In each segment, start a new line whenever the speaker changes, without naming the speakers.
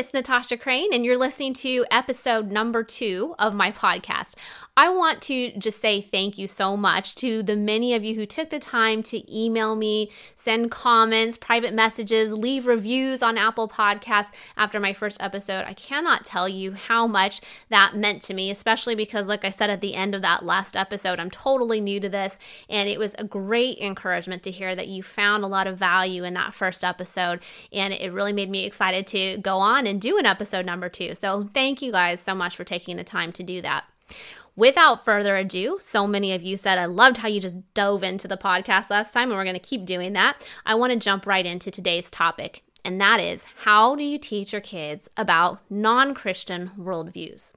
It's Natasha Crain, and you're listening to episode number two of my podcast. I want to just say thank you so much to the many of you who took the time to email me, send comments, private messages, leave reviews on Apple Podcasts after my first episode. I cannot tell you how much that meant to me, especially because, like I said at the end of that last episode, I'm totally new to this, and it was a great encouragement to hear that you found a lot of value in that first episode, and it really made me excited to go on and do an episode number two. So, thank you guys so much for taking the time to do that. Without further ado, so many of you said, I loved how you just dove into the podcast last time, and we're going to keep doing that. I want to jump right into today's topic, and that is how do you teach your kids about non Christian worldviews?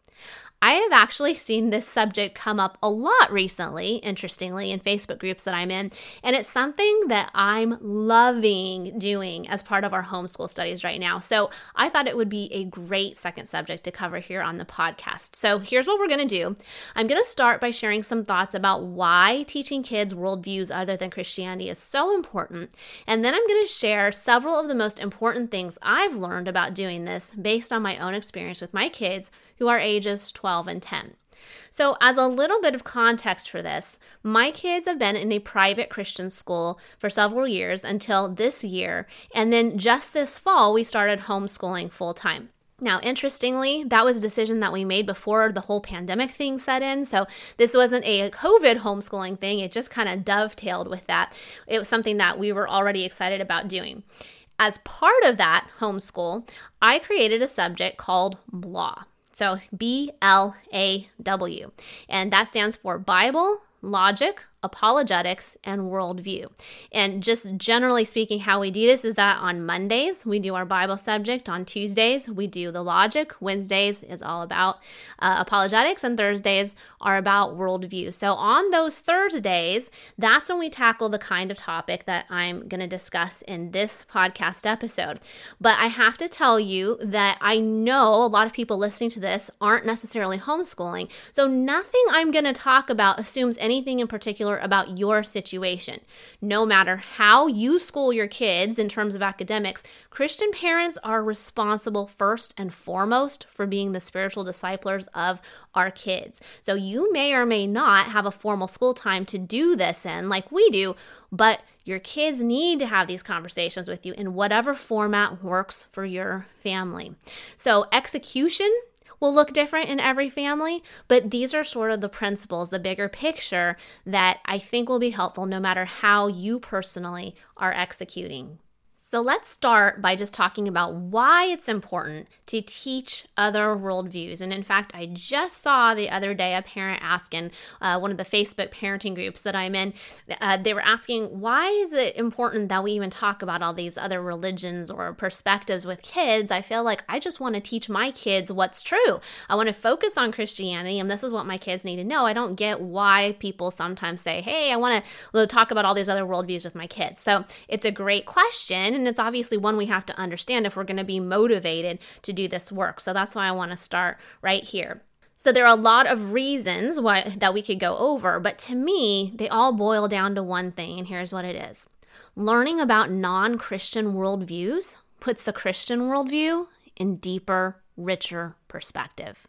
I have actually seen this subject come up a lot recently, interestingly, in Facebook groups that I'm in. And it's something that I'm loving doing as part of our homeschool studies right now. So I thought it would be a great second subject to cover here on the podcast. So here's what we're going to do I'm going to start by sharing some thoughts about why teaching kids worldviews other than Christianity is so important. And then I'm going to share several of the most important things I've learned about doing this based on my own experience with my kids who are ages 12 and 10. So, as a little bit of context for this, my kids have been in a private Christian school for several years until this year. And then just this fall, we started homeschooling full time. Now, interestingly, that was a decision that we made before the whole pandemic thing set in. So, this wasn't a COVID homeschooling thing. It just kind of dovetailed with that. It was something that we were already excited about doing. As part of that homeschool, I created a subject called BLAW. So B L A W. And that stands for Bible, Logic, apologetics, and worldview. And just generally speaking, how we do this is that on Mondays, we do our Bible subject. On Tuesdays, we do the logic. Wednesdays is all about uh, apologetics, and Thursdays are about worldview. So on those Thursdays, that's when we tackle the kind of topic that I'm going to discuss in this podcast episode. But I have to tell you that I know a lot of people listening to this aren't necessarily homeschooling. So nothing I'm going to talk about assumes anything in particular about your situation. No matter how you school your kids in terms of academics, Christian parents are responsible first and foremost for being the spiritual disciplers of our kids. So you may or may not have a formal school time to do this in, like we do, but your kids need to have these conversations with you in whatever format works for your family. So, execution will look different in every family, but these are sort of the principles, the bigger picture that I think will be helpful no matter how you personally are executing. So let's start by just talking about why it's important to teach other worldviews. And in fact, I just saw the other day a parent asking uh, one of the Facebook parenting groups that I'm in, uh, they were asking, why is it important that we even talk about all these other religions or perspectives with kids? I feel like I just want to teach my kids what's true. I want to focus on Christianity, and this is what my kids need to know. I don't get why people sometimes say, hey, I want to talk about all these other worldviews with my kids. So it's a great question and it's obviously one we have to understand if we're going to be motivated to do this work. So that's why I want to start right here. So there are a lot of reasons why that we could go over, but to me, they all boil down to one thing, and here's what it is. Learning about non-Christian worldviews puts the Christian worldview in deeper, richer perspective.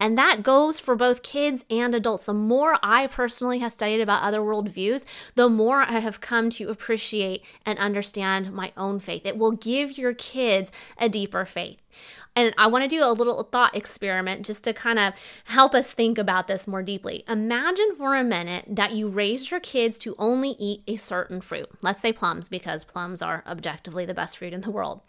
And that goes for both kids and adults. The more I personally have studied about other worldviews, the more I have come to appreciate and understand my own faith. It will give your kids a deeper faith. And I want to do a little thought experiment just to kind of help us think about this more deeply. Imagine for a minute that you raised your kids to only eat a certain fruit. Let's say plums, because plums are objectively the best fruit in the world.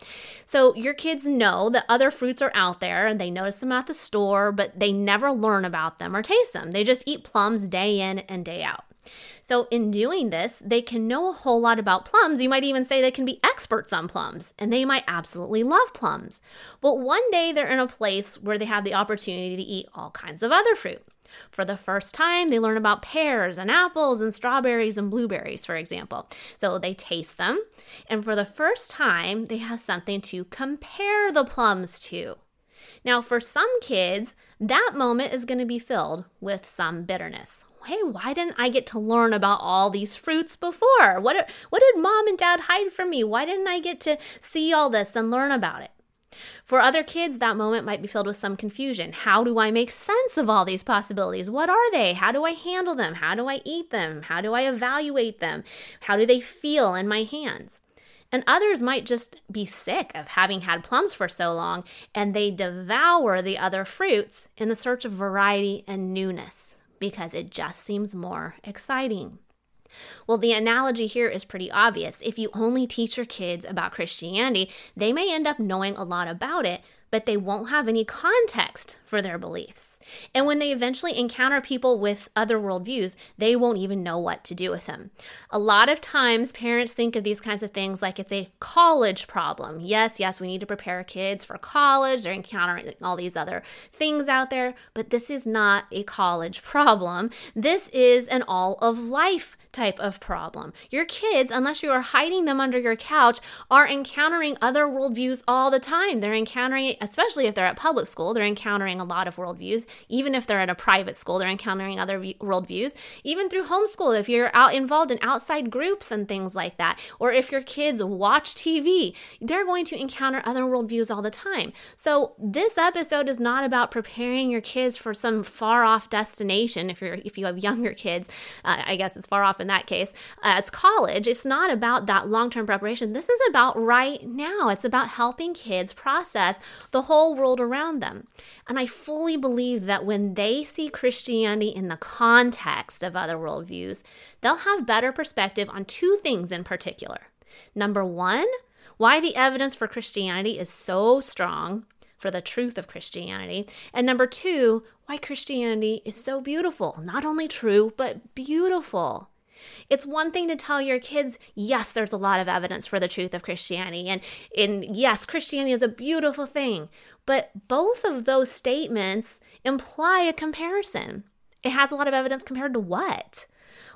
So your kids know that other fruits are out there and they notice them at the store, but they never learn about them or taste them. They just eat plums day in and day out. So, in doing this, they can know a whole lot about plums. You might even say they can be experts on plums, and they might absolutely love plums. But one day they're in a place where they have the opportunity to eat all kinds of other fruit. For the first time, they learn about pears and apples and strawberries and blueberries, for example. So they taste them, and for the first time, they have something to compare the plums to. Now, for some kids, that moment is going to be filled with some bitterness hey, why didn't I get to learn about all these fruits before? What, what did mom and dad hide from me? Why didn't I get to see all this and learn about it? For other kids, that moment might be filled with some confusion. How do I make sense of all these possibilities? What are they? How do I handle them? How do I eat them? How do I evaluate them? How do they feel in my hands? And others might just be sick of having had plums for so long and they devour the other fruits in the search of variety and newness because it just seems more exciting. Well, the analogy here is pretty obvious. If you only teach your kids about Christianity, they may end up knowing a lot about it, but they won't have any context for their beliefs. And when they eventually encounter people with other worldviews, they won't even know what to do with them. A lot of times, parents think of these kinds of things like it's a college problem. Yes, yes, we need to prepare kids for college. They're encountering all these other things out there, but this is not a college problem. This is an all of life type of problem. Your kids, unless you are hiding them under your couch, are encountering other worldviews all the time. They're encountering, especially if they're at public school, they're encountering a lot of worldviews. Even if they're at a private school, they're encountering other worldviews. Even through homeschool, if you're out involved in outside groups and things like that, or if your kids watch TV, they're going to encounter other worldviews all the time. So this episode is not about preparing your kids for some far off destination. If you're if you have younger kids, uh, I guess it's far off in that case, as college, it's not about that long term preparation. This is about right now. It's about helping kids process the whole world around them. And I fully believe that when they see Christianity in the context of other worldviews, they'll have better perspective on two things in particular. Number one, why the evidence for Christianity is so strong for the truth of Christianity. And number two, why Christianity is so beautiful. Not only true, but beautiful. It's one thing to tell your kids, yes, there's a lot of evidence for the truth of Christianity, and, and yes, Christianity is a beautiful thing. But both of those statements imply a comparison. It has a lot of evidence compared to what?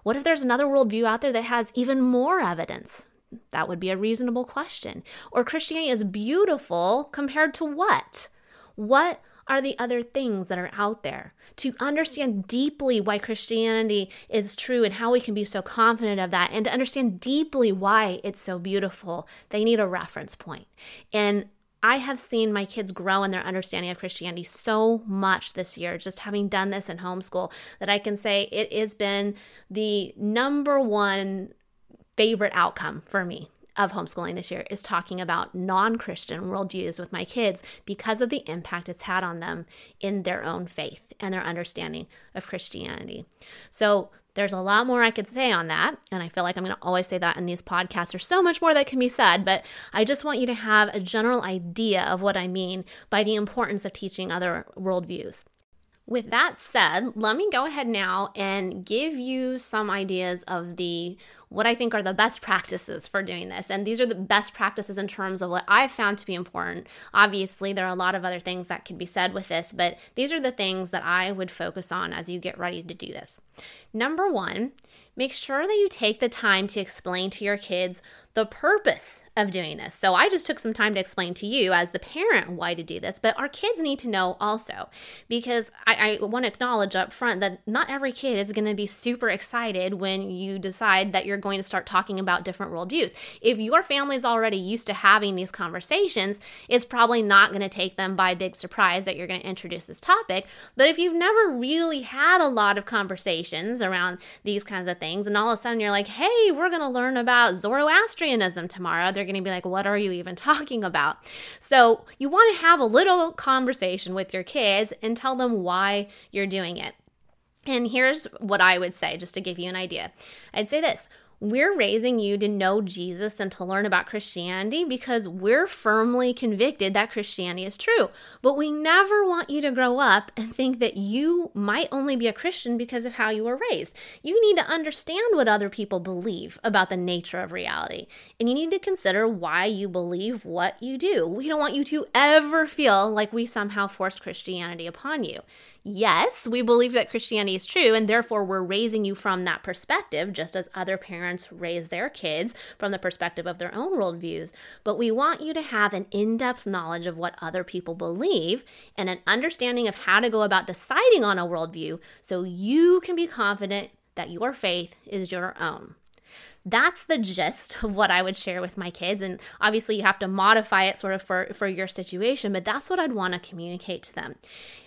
What if there's another worldview out there that has even more evidence? That would be a reasonable question. Or Christianity is beautiful compared to what? What are the other things that are out there. To understand deeply why Christianity is true and how we can be so confident of that, and to understand deeply why it's so beautiful, they need a reference point. And I have seen my kids grow in their understanding of Christianity so much this year, just having done this in homeschool, that I can say it has been the number one favorite outcome for me of homeschooling this year is talking about non Christian worldviews with my kids because of the impact it's had on them in their own faith and their understanding of Christianity. So, there's a lot more I could say on that. And I feel like I'm going to always say that in these podcasts. There's so much more that can be said, but I just want you to have a general idea of what I mean by the importance of teaching other worldviews. With that said, let me go ahead now and give you some ideas of the what I think are the best practices for doing this. And these are the best practices in terms of what I've found to be important. Obviously, there are a lot of other things that can be said with this, but these are the things that I would focus on as you get ready to do this. Number one, make sure that you take the time to explain to your kids the purpose of doing this. So I just took some time to explain to you as the parent why to do this, but our kids need to know also because I, I want to acknowledge up front that not every kid is going to be super excited when you decide that you're going to start talking about different worldviews. If your family is already used to having these conversations, it's probably not going to take them by big surprise that you're going to introduce this topic. But if you've never really had a lot of conversations around these kinds of things, and all of a sudden you're like, hey, we're going to learn about Zoroastrianism tomorrow, they're going to be like, what are you even talking about? So you want to have a little conversation with your kids and tell them why you're doing it. And here's what I would say, just to give you an idea. I'd say this we're raising you to know Jesus and to learn about Christianity because we're firmly convicted that Christianity is true. But we never want you to grow up and think that you might only be a Christian because of how you were raised. You need to understand what other people believe about the nature of reality. And you need to consider why you believe what you do. We don't want you to ever feel like we somehow forced Christianity upon you. Yes, we believe that Christianity is true, and therefore we're raising you from that perspective, just as other parents raise their kids from the perspective of their own worldviews. But we want you to have an in depth knowledge of what other people believe and an understanding of how to go about deciding on a worldview so you can be confident that your faith is your own. That's the gist of what I would share with my kids. And obviously, you have to modify it sort of for, for your situation, but that's what I'd want to communicate to them.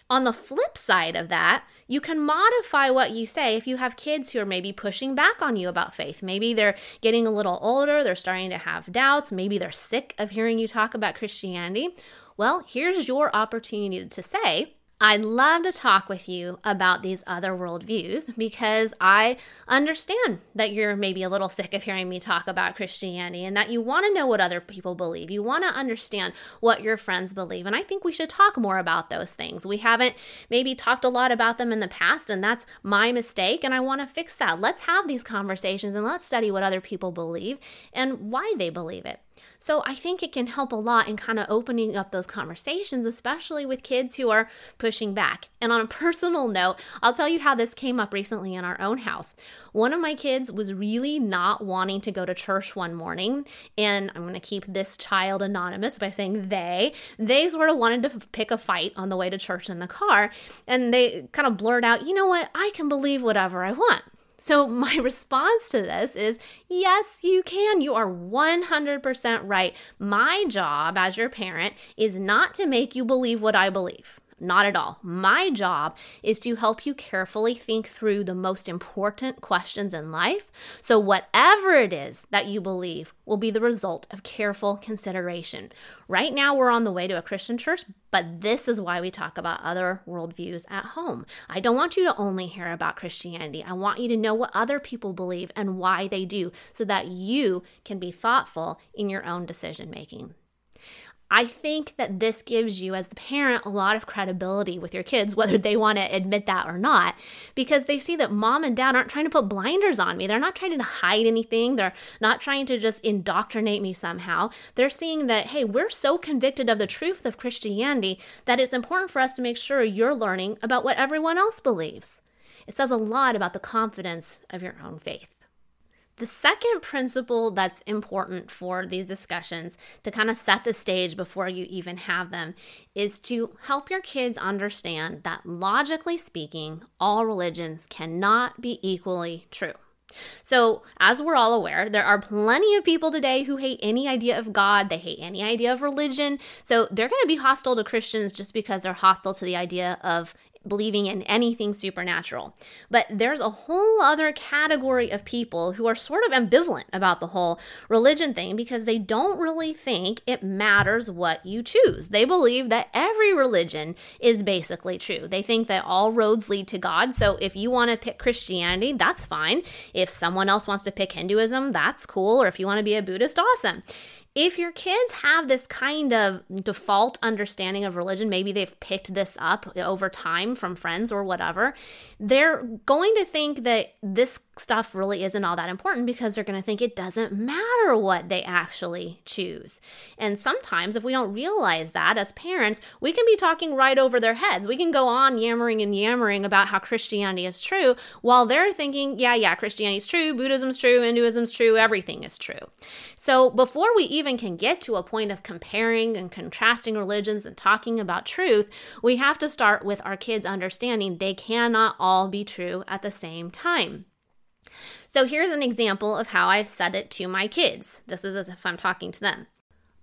On the flip side of that, you can modify what you say if you have kids who are maybe pushing back on you about faith. Maybe they're getting a little older, they're starting to have doubts, maybe they're sick of hearing you talk about Christianity. Well, here's your opportunity to say, I'd love to talk with you about these other worldviews because I understand that you're maybe a little sick of hearing me talk about Christianity and that you want to know what other people believe. You want to understand what your friends believe. And I think we should talk more about those things. We haven't maybe talked a lot about them in the past, and that's my mistake. And I want to fix that. Let's have these conversations and let's study what other people believe and why they believe it. So I think it can help a lot in kind of opening up those conversations, especially with kids who are pushing back. And on a personal note, I'll tell you how this came up recently in our own house. One of my kids was really not wanting to go to church one morning, and I'm going to keep this child anonymous by saying they. They sort of wanted to pick a fight on the way to church in the car, and they kind of blurred out, "You know what? I can believe whatever I want." So, my response to this is yes, you can. You are 100% right. My job as your parent is not to make you believe what I believe. Not at all. My job is to help you carefully think through the most important questions in life. So, whatever it is that you believe will be the result of careful consideration. Right now, we're on the way to a Christian church, but this is why we talk about other worldviews at home. I don't want you to only hear about Christianity. I want you to know what other people believe and why they do so that you can be thoughtful in your own decision making. I think that this gives you, as the parent, a lot of credibility with your kids, whether they want to admit that or not, because they see that mom and dad aren't trying to put blinders on me. They're not trying to hide anything. They're not trying to just indoctrinate me somehow. They're seeing that, hey, we're so convicted of the truth of Christianity that it's important for us to make sure you're learning about what everyone else believes. It says a lot about the confidence of your own faith. The second principle that's important for these discussions to kind of set the stage before you even have them is to help your kids understand that logically speaking, all religions cannot be equally true. So, as we're all aware, there are plenty of people today who hate any idea of God. They hate any idea of religion. So, they're going to be hostile to Christians just because they're hostile to the idea of believing in anything supernatural. But there's a whole other category of people who are sort of ambivalent about the whole religion thing because they don't really think it matters what you choose. They believe that every religion is basically true. They think that all roads lead to God. So if you want to pick Christianity, that's fine. If someone else wants to pick Hinduism, that's cool. Or if you want to be a Buddhist, awesome if your kids have this kind of default understanding of religion, maybe they've picked this up over time from friends or whatever, they're going to think that this stuff really isn't all that important because they're going to think it doesn't matter what they actually choose. And sometimes, if we don't realize that as parents, we can be talking right over their heads. We can go on yammering and yammering about how Christianity is true while they're thinking, yeah, yeah, Christianity's true, Buddhism's true, Hinduism's true, everything is true. So before we even even can get to a point of comparing and contrasting religions and talking about truth, we have to start with our kids understanding they cannot all be true at the same time. So here's an example of how I've said it to my kids. This is as if I'm talking to them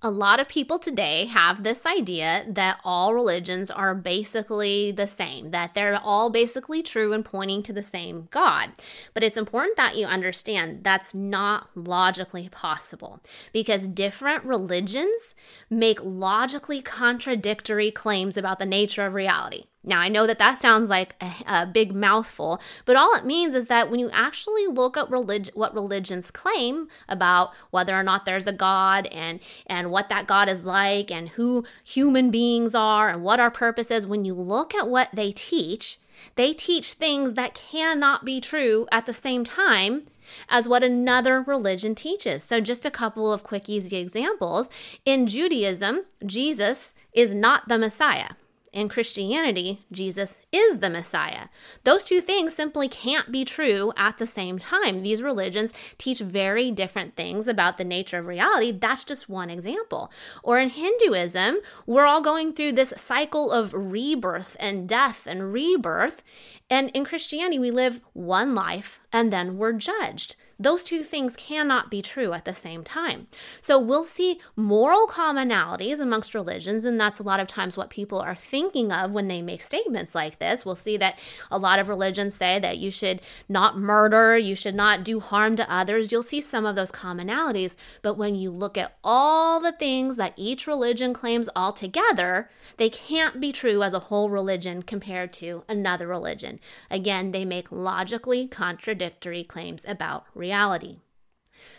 a lot of people today have this idea that all religions are basically the same, that they're all basically true and pointing to the same God. But it's important that you understand that's not logically possible because different religions make logically contradictory claims about the nature of reality. Now, I know that that sounds like a, a, big mouthful, but all it means is that when you actually look at relig- what religions claim about whether or not there's a God and, and what that God is like and who human beings are and what our purpose is, when you look at what they teach, they teach things that cannot be true at the same time as what another religion teaches. So, just a couple of quick, easy examples. In Judaism, Jesus is not the Messiah in Christianity, Jesus is the Messiah. Those two things simply can't be true at the same time. These religions teach very different things about the nature of reality. That's just one example. Or in Hinduism, we're all going through this cycle of rebirth and death and rebirth. And in Christianity, we live one life and then we're judged. Those two things cannot be true at the same time. So we'll see moral commonalities amongst religions, and that's a lot of times what people are thinking of when they make statements like this. We'll see that a lot of religions say that you should not murder, you should not do harm to others. You'll see some of those commonalities, but when you look at all the things that each religion claims all together, they can't be true as a whole religion compared to another religion. Again, they make logically contradictory claims about reality.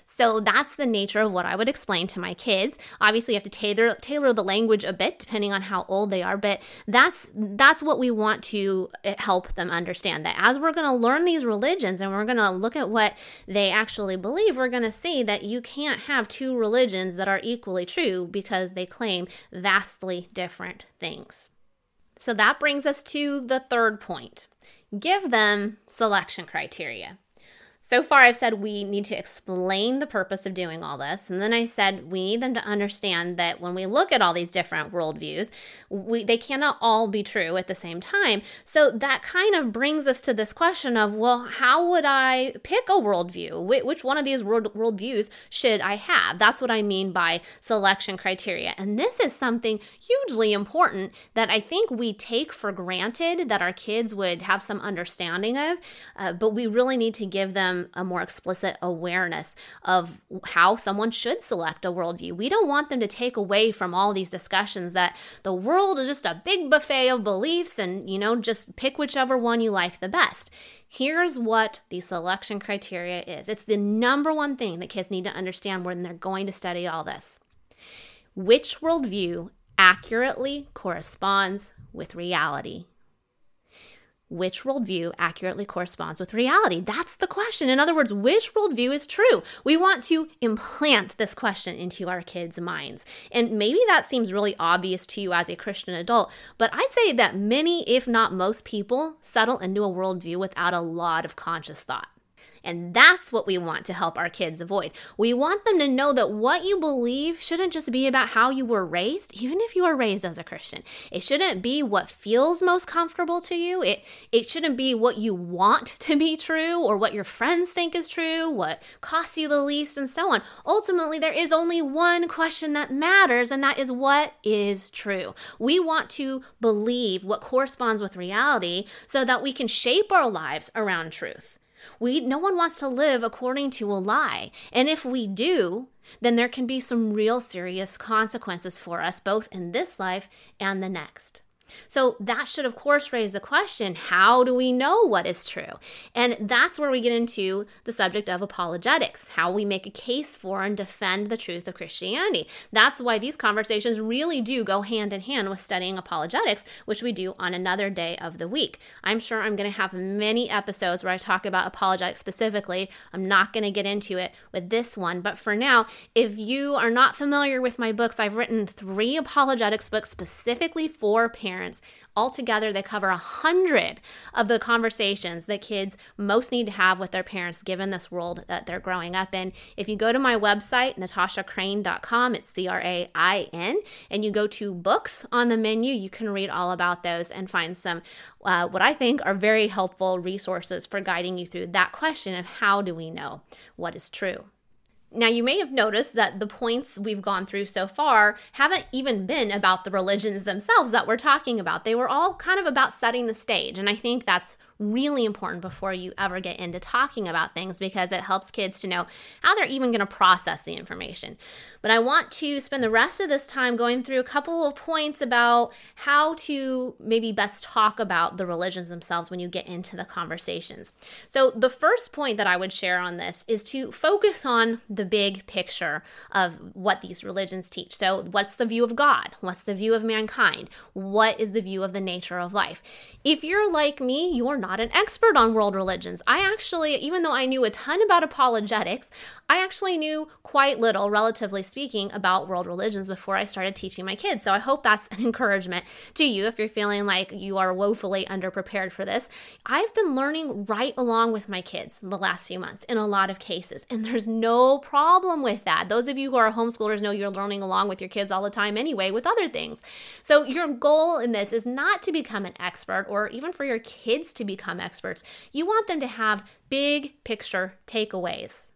So that's the nature of what I would explain to my kids. Obviously, you have to tailor tailor the language a bit depending on how old they are, but that's that's what we want to eh, help them understand that as we're going to learn these religions and we're going to look at what they actually believe, we're going to see that you can't have two religions that are equally true because they claim vastly different things. So that brings us to the third point. Give them selection criteria. So far, I've said we need to explain the purpose of doing all this. And then I said we need them to understand that when we look at all these different worldviews, we, they cannot all be true at the same time. So that kind of brings us to this question of well, how would I pick a worldview? Which one of these world, worldviews should I have? That's what I mean by selection criteria. And this is something hugely important that I think we take for granted that our kids would have some understanding of, uh, but we really need to give them them a more explicit awareness of how someone should select a worldview. We don't want them to take away from all these discussions that the world is just a big buffet of beliefs and, you know, just pick whichever one you like the best. Here's what the selection criteria is it's the number one thing that kids need to understand when they're going to study all this. Which worldview accurately corresponds with reality? Which worldview accurately corresponds with reality? That's the question. In other words, which worldview is true? We want to implant this question into our kids' minds. And maybe that seems really obvious to you as a Christian adult, but I'd say that many, if not most people, settle into a worldview without a lot of conscious thought. And that's what we want to help our kids avoid. We want them to know that what you believe shouldn't just be about how you were raised, even if you were raised as a Christian. It shouldn't be what feels most comfortable to you. It it shouldn't be what you want to be true or what your friends think is true, what costs you the least and so on. Ultimately, there is only one question that matters and that is what is true. We want to believe what corresponds with reality so that we can shape our lives around truth. We no one wants to live according to a lie. And if we do, then there can be some real serious consequences for us both in this life and the next. So that should, of course, raise the question how do we know what is true? And that's where we get into the subject of apologetics, how we make a case for and defend the truth of Christianity. That's why these conversations really do go hand in hand with studying apologetics, which we do on another day of the week. I'm sure I'm going to have many episodes where I talk about apologetics specifically. I'm not going to get into it with this one, but for now, if you are not familiar with my books, I've written three apologetics books specifically for parents parents. Altogether, they cover a hundred of the conversations that kids most need to have with their parents given this world that they're growing up in. If you go to my website, natashacrain.com, it's C R A I N, and you go to books on the menu, you can read all about those and find some uh, what I think are very helpful resources for guiding you through that question of how do we know what is true. Now, you may have noticed that the points we've gone through so far haven't even been about the religions themselves that we're talking about. They were all kind of about setting the stage. And I think that's really important before you ever get into talking about things because it helps kids to know how they're even going to process the information. But I want to spend the rest of this time going through a couple of points about how to maybe best talk about the religions themselves when you get into the conversations. So, the first point that I would share on this is to focus on the big picture of what these religions teach. So, what's the view of God? What's the view of mankind? What is the view of the nature of life? If you're like me, you're not an expert on world religions. I actually, even though I knew a ton about apologetics, I actually knew quite little, relatively speaking, about world religions before I started teaching my kids. So I hope that's an encouragement to you if you're feeling like you are woefully underprepared for this. I've been learning right along with my kids the last few months in a lot of cases, and there's no problem with that. Those of you who are homeschoolers know you're learning along with your kids all the time anyway with other things. So your goal in this is not to become an expert or even for your kids to become experts. You want them to have big picture takeaways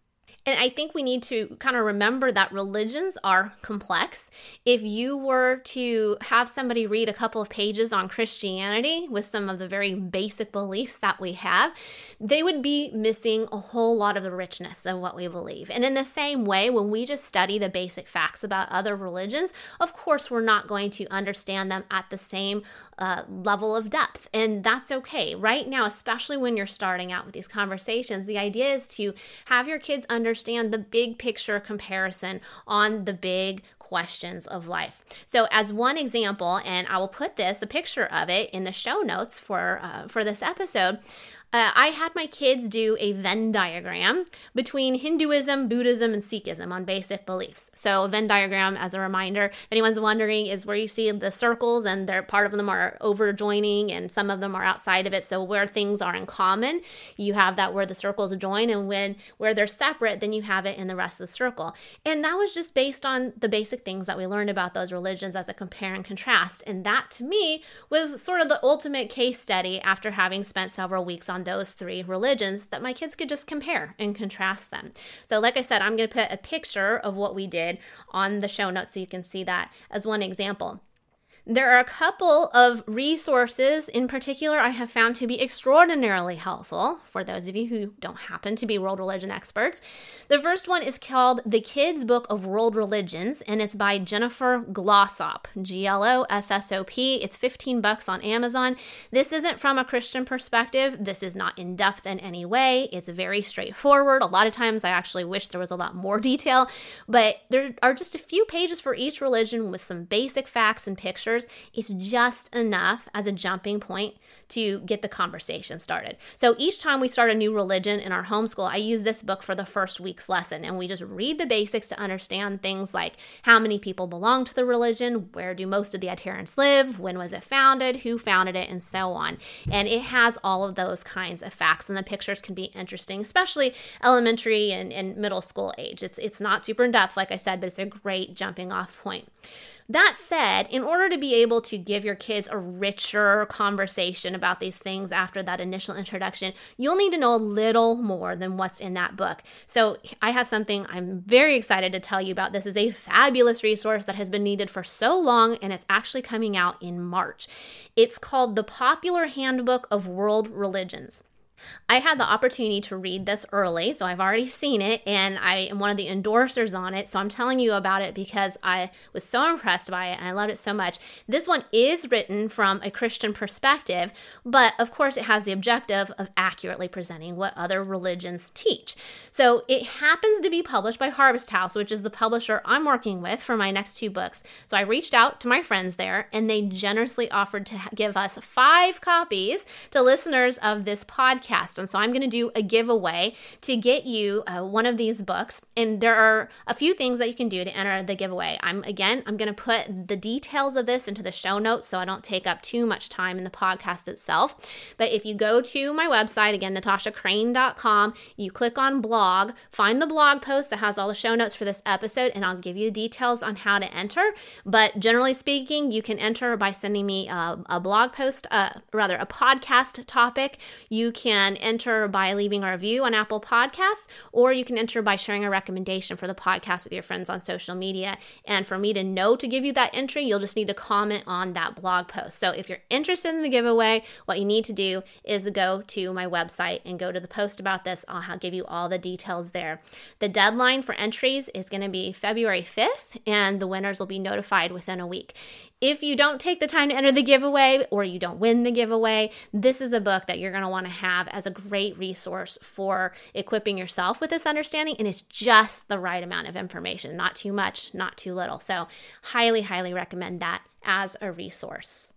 And I think we need to kind of remember that religions are complex. If you were to have somebody read a couple of pages on Christianity with some of the very basic beliefs that we have, they would be missing a whole lot of the richness of what we believe. And in the same way, when we just study the basic facts about other religions, of course, we're not going to understand them at the same uh, level of depth. And that's okay. Right now, especially when you're starting out with these conversations, the idea is to have your kids understand understand the big picture comparison on the big questions of life. So, as one example, and I will put this a picture of it in the show notes for uh, for this episode uh, I had my kids do a Venn diagram between Hinduism, Buddhism, and Sikhism on basic beliefs. So, a Venn diagram, as a reminder, if anyone's wondering, is where you see the circles and they're part of them are over joining and some of them are outside of it. So, where things are in common, you have that where the circles join, and when where they're separate, then you have it in the rest of the circle. And that was just based on the basic things that we learned about those religions as a compare and contrast. And that to me was sort of the ultimate case study after having spent several weeks on on those three religions that my kids could just compare and contrast them. So, like I said, I'm going to put a picture of what we did on the show notes so you can see that as one example. There are a couple of resources in particular I have found to be extraordinarily helpful for those of you who don't happen to be world religion experts. The first one is called The Kids Book of World Religions, and it's by Jennifer Glossop, G L O S S O P. It's 15 bucks on Amazon. This isn't from a Christian perspective. This is not in depth in any way. It's very straightforward. A lot of times I actually wish there was a lot more detail, but there are just a few pages for each religion with some basic facts and pictures is just enough as a jumping point to get the conversation started. So each time we start a new religion in our homeschool, I use this book for the first week's lesson and we just read the basics to understand things like how many people belong to the religion, where do most of the adherents live, when was it founded, who founded it, and so on. And it has all of those kinds of facts, and the pictures can be interesting, especially elementary and, and middle school age. It's it's not super in depth, like I said, but it's a great jumping off point. That said, in order to be able to give your kids a richer conversation about these things after that initial introduction, you'll need to know a little more than what's in that book. So, I have something I'm very excited to tell you about. This is a fabulous resource that has been needed for so long, and it's actually coming out in March. It's called The Popular Handbook of World Religions. I had the opportunity to read this early, so I've already seen it and I am one of the endorsers on it. So I'm telling you about it because I was so impressed by it and I loved it so much. This one is written from a Christian perspective, but of course it has the objective of accurately presenting what other religions teach. So it happens to be published by Harvest House, which is the publisher I'm working with for my next two books. So I reached out to my friends there and they generously offered to give us five copies to listeners of this podcast podcast. And so I'm going to do a giveaway to get you uh, one of these books. And there are a few things that you can do to enter the giveaway. I'm again, I'm going to put the details of this into the show notes so I don't take up too much time in the podcast itself. But if you go to my website, again, natashacrain.com, you click on blog, find the blog post that has all the show notes for this episode, and I'll give you details on how to enter. But generally speaking, you can enter by sending me a, a blog post, uh, rather, a podcast topic. You can can enter by leaving a review on Apple Podcasts, or you can enter by sharing a recommendation for the podcast with your friends on social media. And for me to know to give you that entry, you'll just need to comment on that blog post. So if you're interested in the giveaway, what you need to do is go to my website and go to the post about this. I'll give you all the details there. The deadline for entries is going to be February 5th, and the winners will be notified within a week. If you don't take the time to enter the giveaway or you don't win the giveaway, this is a book that you're going to want to have as a great resource for equipping yourself with this understanding. And it's just the right amount of information, not too much, not too little. So, highly, highly recommend that as a resource.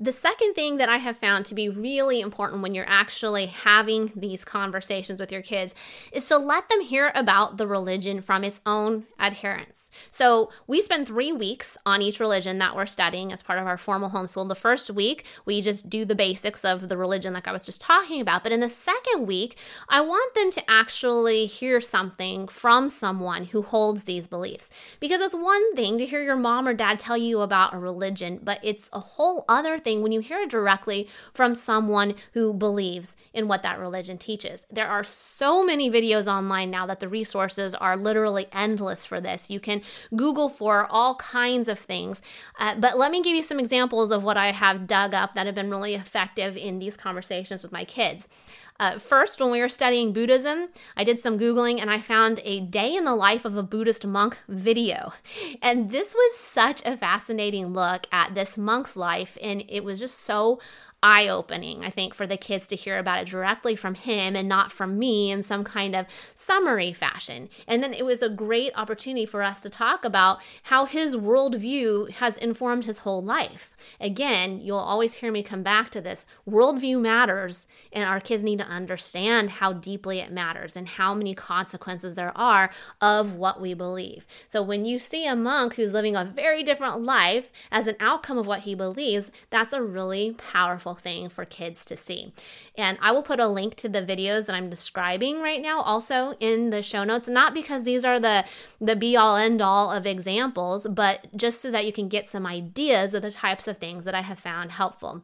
The second thing that I have found to be really important when you're actually having these conversations with your kids is to let them hear about the religion from its own adherents. So, we spend three weeks on each religion that we're studying as part of our formal homeschool. The first week, we just do the basics of the religion, like I was just talking about. But in the second week, I want them to actually hear something from someone who holds these beliefs. Because it's one thing to hear your mom or dad tell you about a religion, but it's a whole other thing when you hear it directly from someone who believes in what that religion teaches. There are so many videos online now that the resources are literally endless for this. You can Google for all kinds of things. Uh, but let me give you some examples of what I have dug up that have been really effective in these conversations with my kids. Uh, first, when we were studying Buddhism, I did some Googling and I found a day in the life of a Buddhist monk video. And this was such a fascinating look at this monk's life, and it was just so eye opening, I think, for the kids to hear about it directly from him and not from me in some kind of summary fashion. And then it was a great opportunity for us to talk about how his worldview has informed his whole life. Again, you'll always hear me come back to this worldview matters, and our kids need to understand how deeply it matters and how many consequences there are of what we believe. So when you see a monk who's living a very different life as an outcome of what he believes, that's a really powerful thing for kids to see. And I will put a link to the videos that I'm describing right now also in the show notes, not because these are the the be all end all of examples, but just so that you can get some ideas of the types of things that I have found helpful.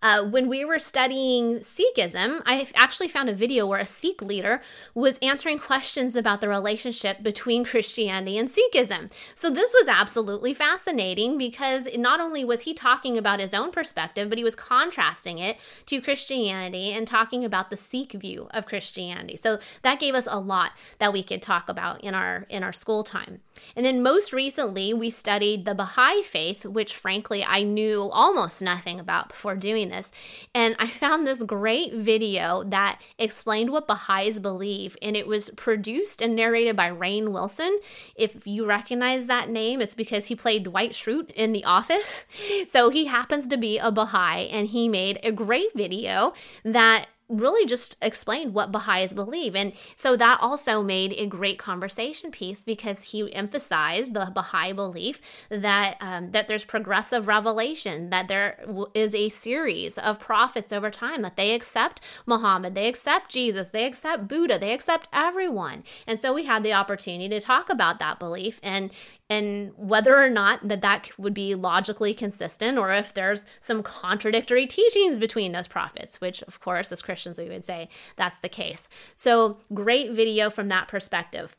Uh, when we were studying Sikhism, I actually found a video where a Sikh leader was answering questions about the relationship between Christianity and Sikhism. So this was absolutely fascinating because not only was he talking about his own perspective, but he was contrasting it to Christianity and talking about the Sikh view of Christianity. So that gave us a lot that we could talk about in our in our school time. And then most recently, we studied the Baha'i faith, which frankly I knew almost nothing about before doing this. And I found this great video that explained what Baha'is believe, and it was produced and narrated by Rainn Wilson. If you recognize that name, it's because he played Dwight Schrute in The Office. So he happens to be a Baha'i, and he made a great video that really just explained what Baha'is believe. And so that also made a great conversation piece because he emphasized the Baha'i belief that um, that there's progressive revelation, that there is a series of prophets over time, that they accept Muhammad, they accept Jesus, they accept Buddha, they accept everyone. And so we had the opportunity to talk about that belief and and whether or not that that would be logically consistent or if there's some contradictory teachings between those prophets which of course as christians we would say that's the case. So great video from that perspective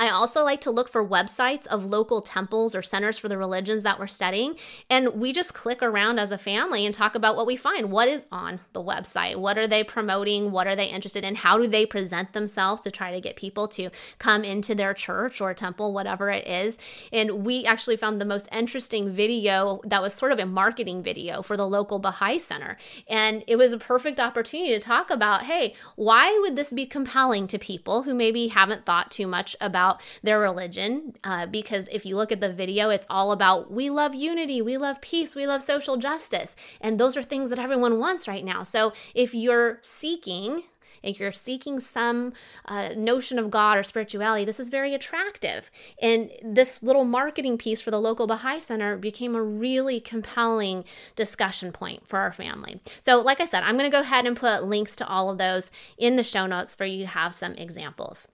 I also like to look for websites of local temples or centers for the religions that we're studying. And we just click around as a family and talk about what we find. What is on the website? What are they promoting? What are they interested in? How do they present themselves to try to get people to come into their church or temple, whatever it is? And we actually found the most interesting video that was sort of a marketing video for the local Baha'i Center. And it was a perfect opportunity to talk about hey, why would this be compelling to people who maybe haven't thought too much about? About their religion uh, because if you look at the video, it's all about we love unity, we love peace, we love social justice. And those are things that everyone wants right now. So if you're seeking, if you're seeking some uh, notion of God or spirituality, this is very attractive. And this little marketing piece for the local Baha'i Center became a really compelling discussion point for our family. So, like I said, I'm going to go ahead and put links to all of those in the show notes for you to have some examples.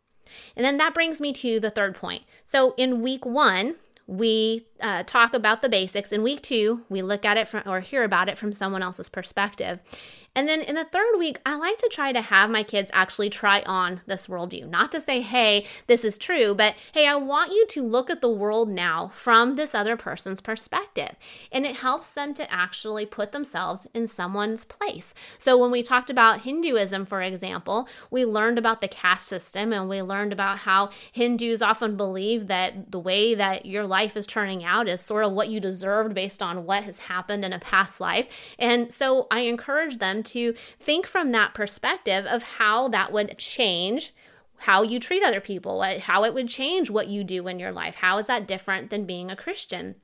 And then that brings me to the third point. So in week one, we uh, talk about the basics. In week two, we look at it from or hear about it from someone else's perspective. And then in the third week, I like to try to have my kids actually try on this worldview. Not to say, hey, this is true, but hey, I want you to look at the world now from this other person's perspective. And it helps them to actually put themselves in someone's place. So when we talked about Hinduism, for example, we learned about the caste system and we learned about how Hindus often believe that the way that your life is turning out is sort of what you deserved based on what has happened in a past life. And so I encourage them to think from that perspective of how that would change how you treat other people, how it would change what you do in your life. How is that different than being a Christian?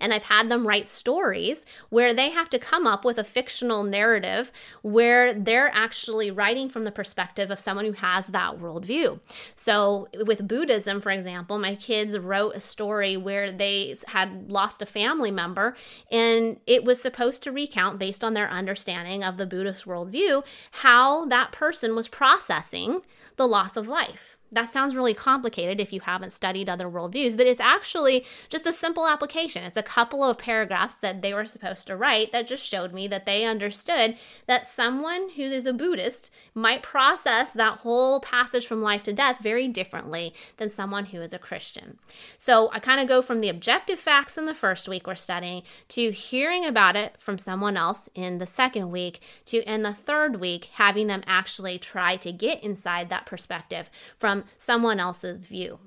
And I've had them write stories where they have to come up with a fictional narrative where they're actually writing from the perspective of someone who has that worldview. So, with Buddhism, for example, my kids wrote a story where they had lost a family member, and it was supposed to recount, based on their understanding of the Buddhist worldview, how that person was processing the loss of life That sounds really complicated if you haven't studied other worldviews, but it's actually just a simple application. It's a couple of paragraphs that they were supposed to write that just showed me that they understood that someone who is a Buddhist might process that whole passage from life to death very differently than someone who is a Christian. So I kind of go from the objective facts in the first week we're studying to hearing about it from someone else in the second week to in the third week having them actually try to get inside that perspective from from someone else's view.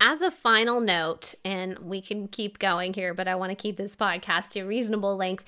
As a final note, and we can keep going here, but I want to keep this podcast to a reasonable length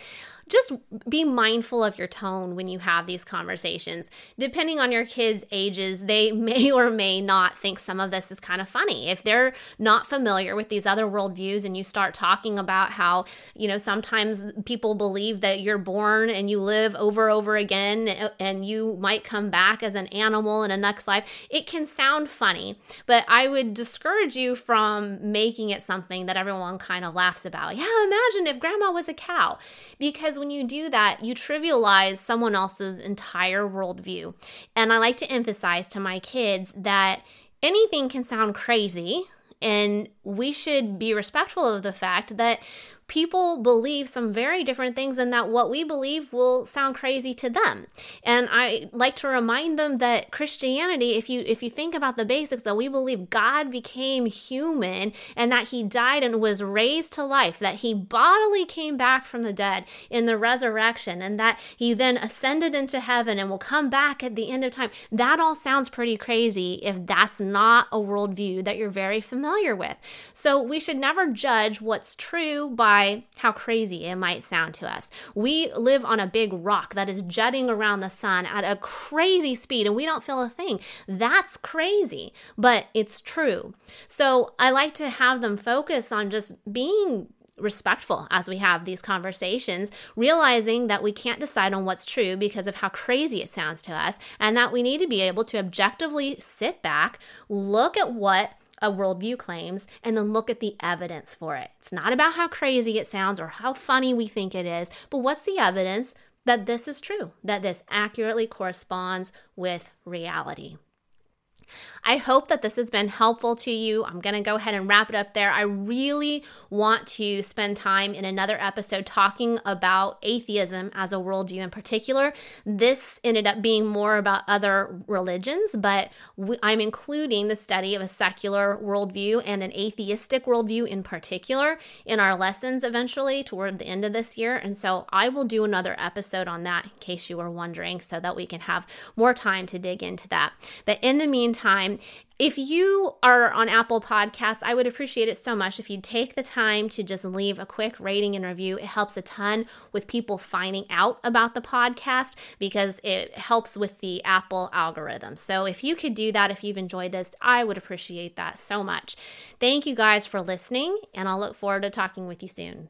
just be mindful of your tone when you have these conversations. Depending on your kids' ages, they may or may not think some of this is kind of funny. If they're not familiar with these other worldviews and you start talking about how, you know, sometimes people believe that you're born and you live over over again and you might come back as an animal in a next life, it can sound funny, but I would discourage you from making it something that everyone kind of laughs about. Yeah, imagine if grandma was a cow because because when you do that, you trivialize someone else's entire worldview. And I like to emphasize to my kids that anything can sound crazy, and we should be respectful of the fact that people believe some very different things and that what we believe will sound crazy to them. And I like to remind them that Christianity, if you if you think about the basics that we believe God became human and that he died and was raised to life, that he bodily came back from the dead in the resurrection and that he then ascended into heaven and will come back at the end of time. That all sounds pretty crazy if that's not a worldview that you're very familiar with. So we should never judge what's true by by how crazy it might sound to us. We live on a big rock that is jutting around the sun at a crazy speed and we don't feel a thing. That's crazy, but it's true. So I like to have them focus on just being respectful as we have these conversations, realizing that we can't decide on what's true because of how crazy it sounds to us, and that we need to be able to objectively sit back, look at what a worldview claims and then look at the evidence for it. It's not about how crazy it sounds or how funny we think it is, but what's the evidence that this is true, that this accurately corresponds with reality. I hope that this has been helpful to you. I'm going to go ahead and wrap it up there. I really want to spend time in another episode talking about atheism as a worldview in particular. This ended up being more about other religions, but I'm including the study of a secular worldview and an atheistic worldview in particular in our lessons eventually toward the end of this year. And so I will do another episode on that in case you were wondering so that we can have more time to dig into that. But in the meantime, time. If you are on Apple Podcasts, I would appreciate it so much if you'd take the time to just leave a quick rating and review. It helps a ton with people finding out about the podcast because it helps with the Apple algorithm. So if you could do that, if you've enjoyed this, I would appreciate that so much. Thank you guys for listening, and I'll look forward to talking with you soon.